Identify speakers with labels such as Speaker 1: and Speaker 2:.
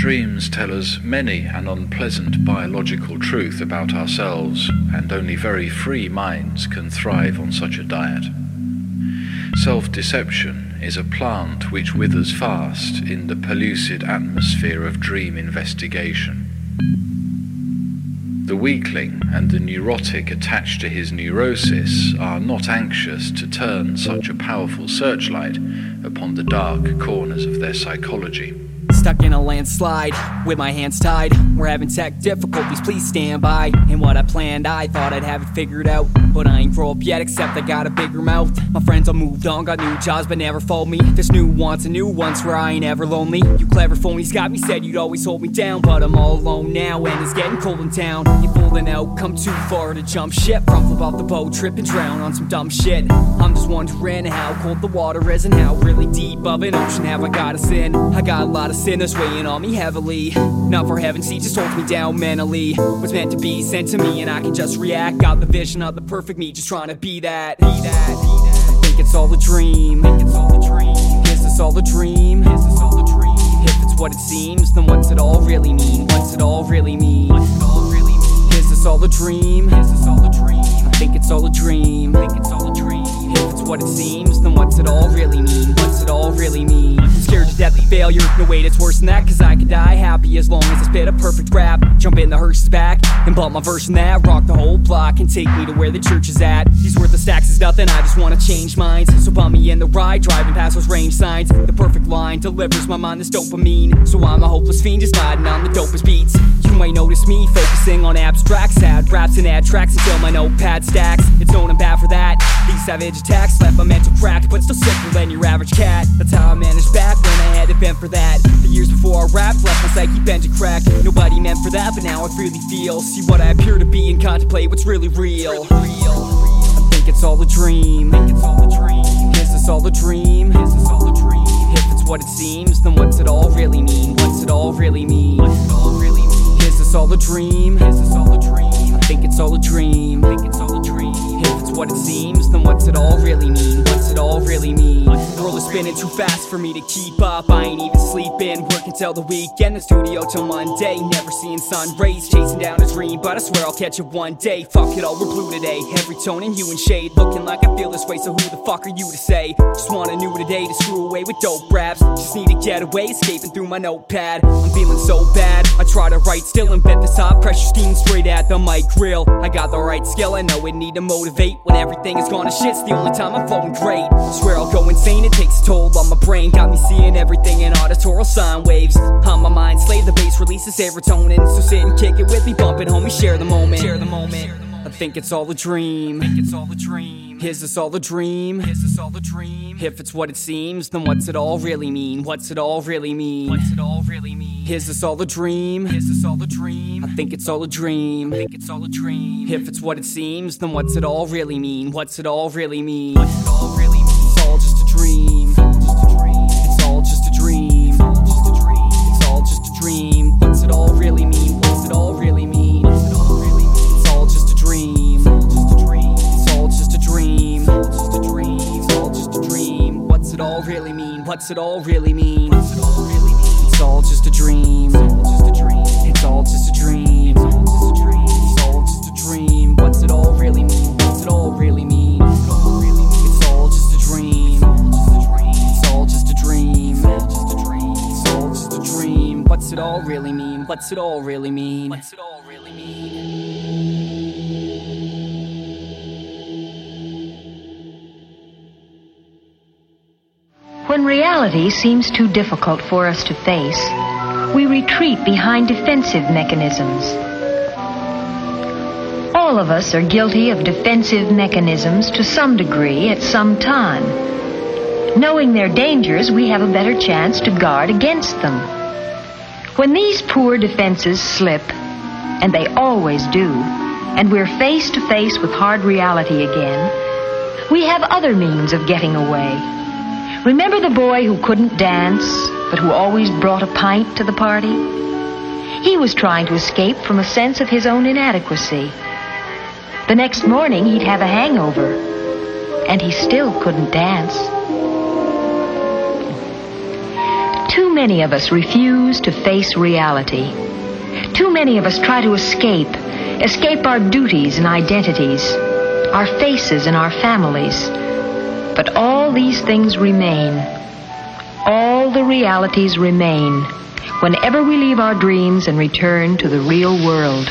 Speaker 1: Dreams tell us many an unpleasant biological truth about ourselves, and only very free minds can thrive on such a diet. Self deception is a plant which withers fast in the pellucid atmosphere of dream investigation. The weakling and the neurotic attached to his neurosis are not anxious to turn such a powerful searchlight upon the dark corners of their psychology.
Speaker 2: Stuck in a landslide with my hands tied. We're having tech difficulties, please stand by. And what I planned, I thought I'd have it figured out. But I ain't grow up yet, except I got a bigger mouth. My friends all moved on, got new jobs, but never fold me. There's new wants and new ones where I ain't ever lonely. You clever phonies got me, said you'd always hold me down. But I'm all alone now, and it's getting cold in town. You fooling out, come too far to jump ship. Rumble off the boat, trip and drown on some dumb shit. I'm just wondering how cold the water is and how really deep of an ocean have I got us in. I got a lot of sinners weighing on me heavily. Not for heaven's sake, just holds me down mentally. What's meant to be sent to me, and I can just react. Got the vision of the perfect me, just trying to be that. Be that. Be that. Think it's all a dream. Think it's all a dream. Is this all a dream? Is this all a dream? If it's what it seems, then what's it all really mean? What's it all really mean? What's it all really mean? Is this all a dream? Is this all a dream? I think it's all a dream. Think it's all a dream. What it seems, then what's it all really mean? What's it all really mean? I'm scared to of failure. No wait, it's worse than that, cause I could die happy as long as I spit a perfect rap. Jump in the hearse's back and bump my verse in that. Rock the whole block and take me to where the church is at. These worthless stacks is nothing, I just wanna change minds. So bump me in the ride, driving past those range signs. The perfect line delivers my mind this dopamine. So I'm a hopeless fiend, just gliding on the dopest beats. You might notice me focusing on abstract, sad raps and ad tracks until my notepad stacks. Known I'm bad for that. These savage attacks left my mental cracked, but still sicker than your average cat. That's how I managed back when I had to bent for that. The years before I rapped left my psyche bent and cracked. Nobody meant for that, but now I really feel. See what I appear to be and contemplate what's really real. I think it's all a dream. Is this all a dream? Is this all a dream? If it's what it seems, then what's it all really mean? What's it all really mean? What's it all really mean? Is this all a dream? Is this all a dream? I think it's all a dream. Think it's what it seems, then what's it all really mean? What's it all really mean? Is spinning too fast for me to keep up. I ain't even sleeping, working till the weekend. The studio till Monday, never seeing sun rays, chasing down a dream. But I swear I'll catch it one day. Fuck it all, we're blue today. Every tone in hue and shade, looking like I feel this way. So who the fuck are you to say? Just want a new today to screw away with dope raps. Just need to get away, escaping through my notepad. I'm feeling so bad. I try to write still and bet this hot pressure steam straight at the mic grill. I got the right skill, I know it need to motivate. When everything is gone to shit, it's the only time I'm flowing great. Swear I'll go insane, and takes a toll on my brain. Got me seeing everything in auditoral sine waves. On my mind, slave the bass, release the serotonin. So sit and kick it with me, bump it, homie, share the moment. Share the moment. I think it's all a dream. I Think it's all a dream. Is this all a dream? Is this all a dream? If it's what it seems, then what's it all really mean? What's it all really mean? What's it all really mean? Is this all a dream? Is this all a dream? I think it's all a dream. I think it's all a dream. If it's what it seems, then what's it all really mean? What's it all really mean? What's it all really mean? What's it all really mean? What's it all really mean? What's it all really mean? It's all just a dream. It's all just a dream. It's all just a dream. What's it all really mean? What's it all really mean? It's all just a dream. It's all just a dream. It's all just a dream. What's it all really mean? What's it all really mean? What's it all really mean?
Speaker 3: When reality seems too difficult for us to face, we retreat behind defensive mechanisms. All of us are guilty of defensive mechanisms to some degree at some time. Knowing their dangers, we have a better chance to guard against them. When these poor defenses slip, and they always do, and we're face to face with hard reality again, we have other means of getting away. Remember the boy who couldn't dance, but who always brought a pint to the party? He was trying to escape from a sense of his own inadequacy. The next morning, he'd have a hangover, and he still couldn't dance. Too many of us refuse to face reality. Too many of us try to escape, escape our duties and identities, our faces and our families. But all these things remain. All the realities remain whenever we leave our dreams and return to the real world.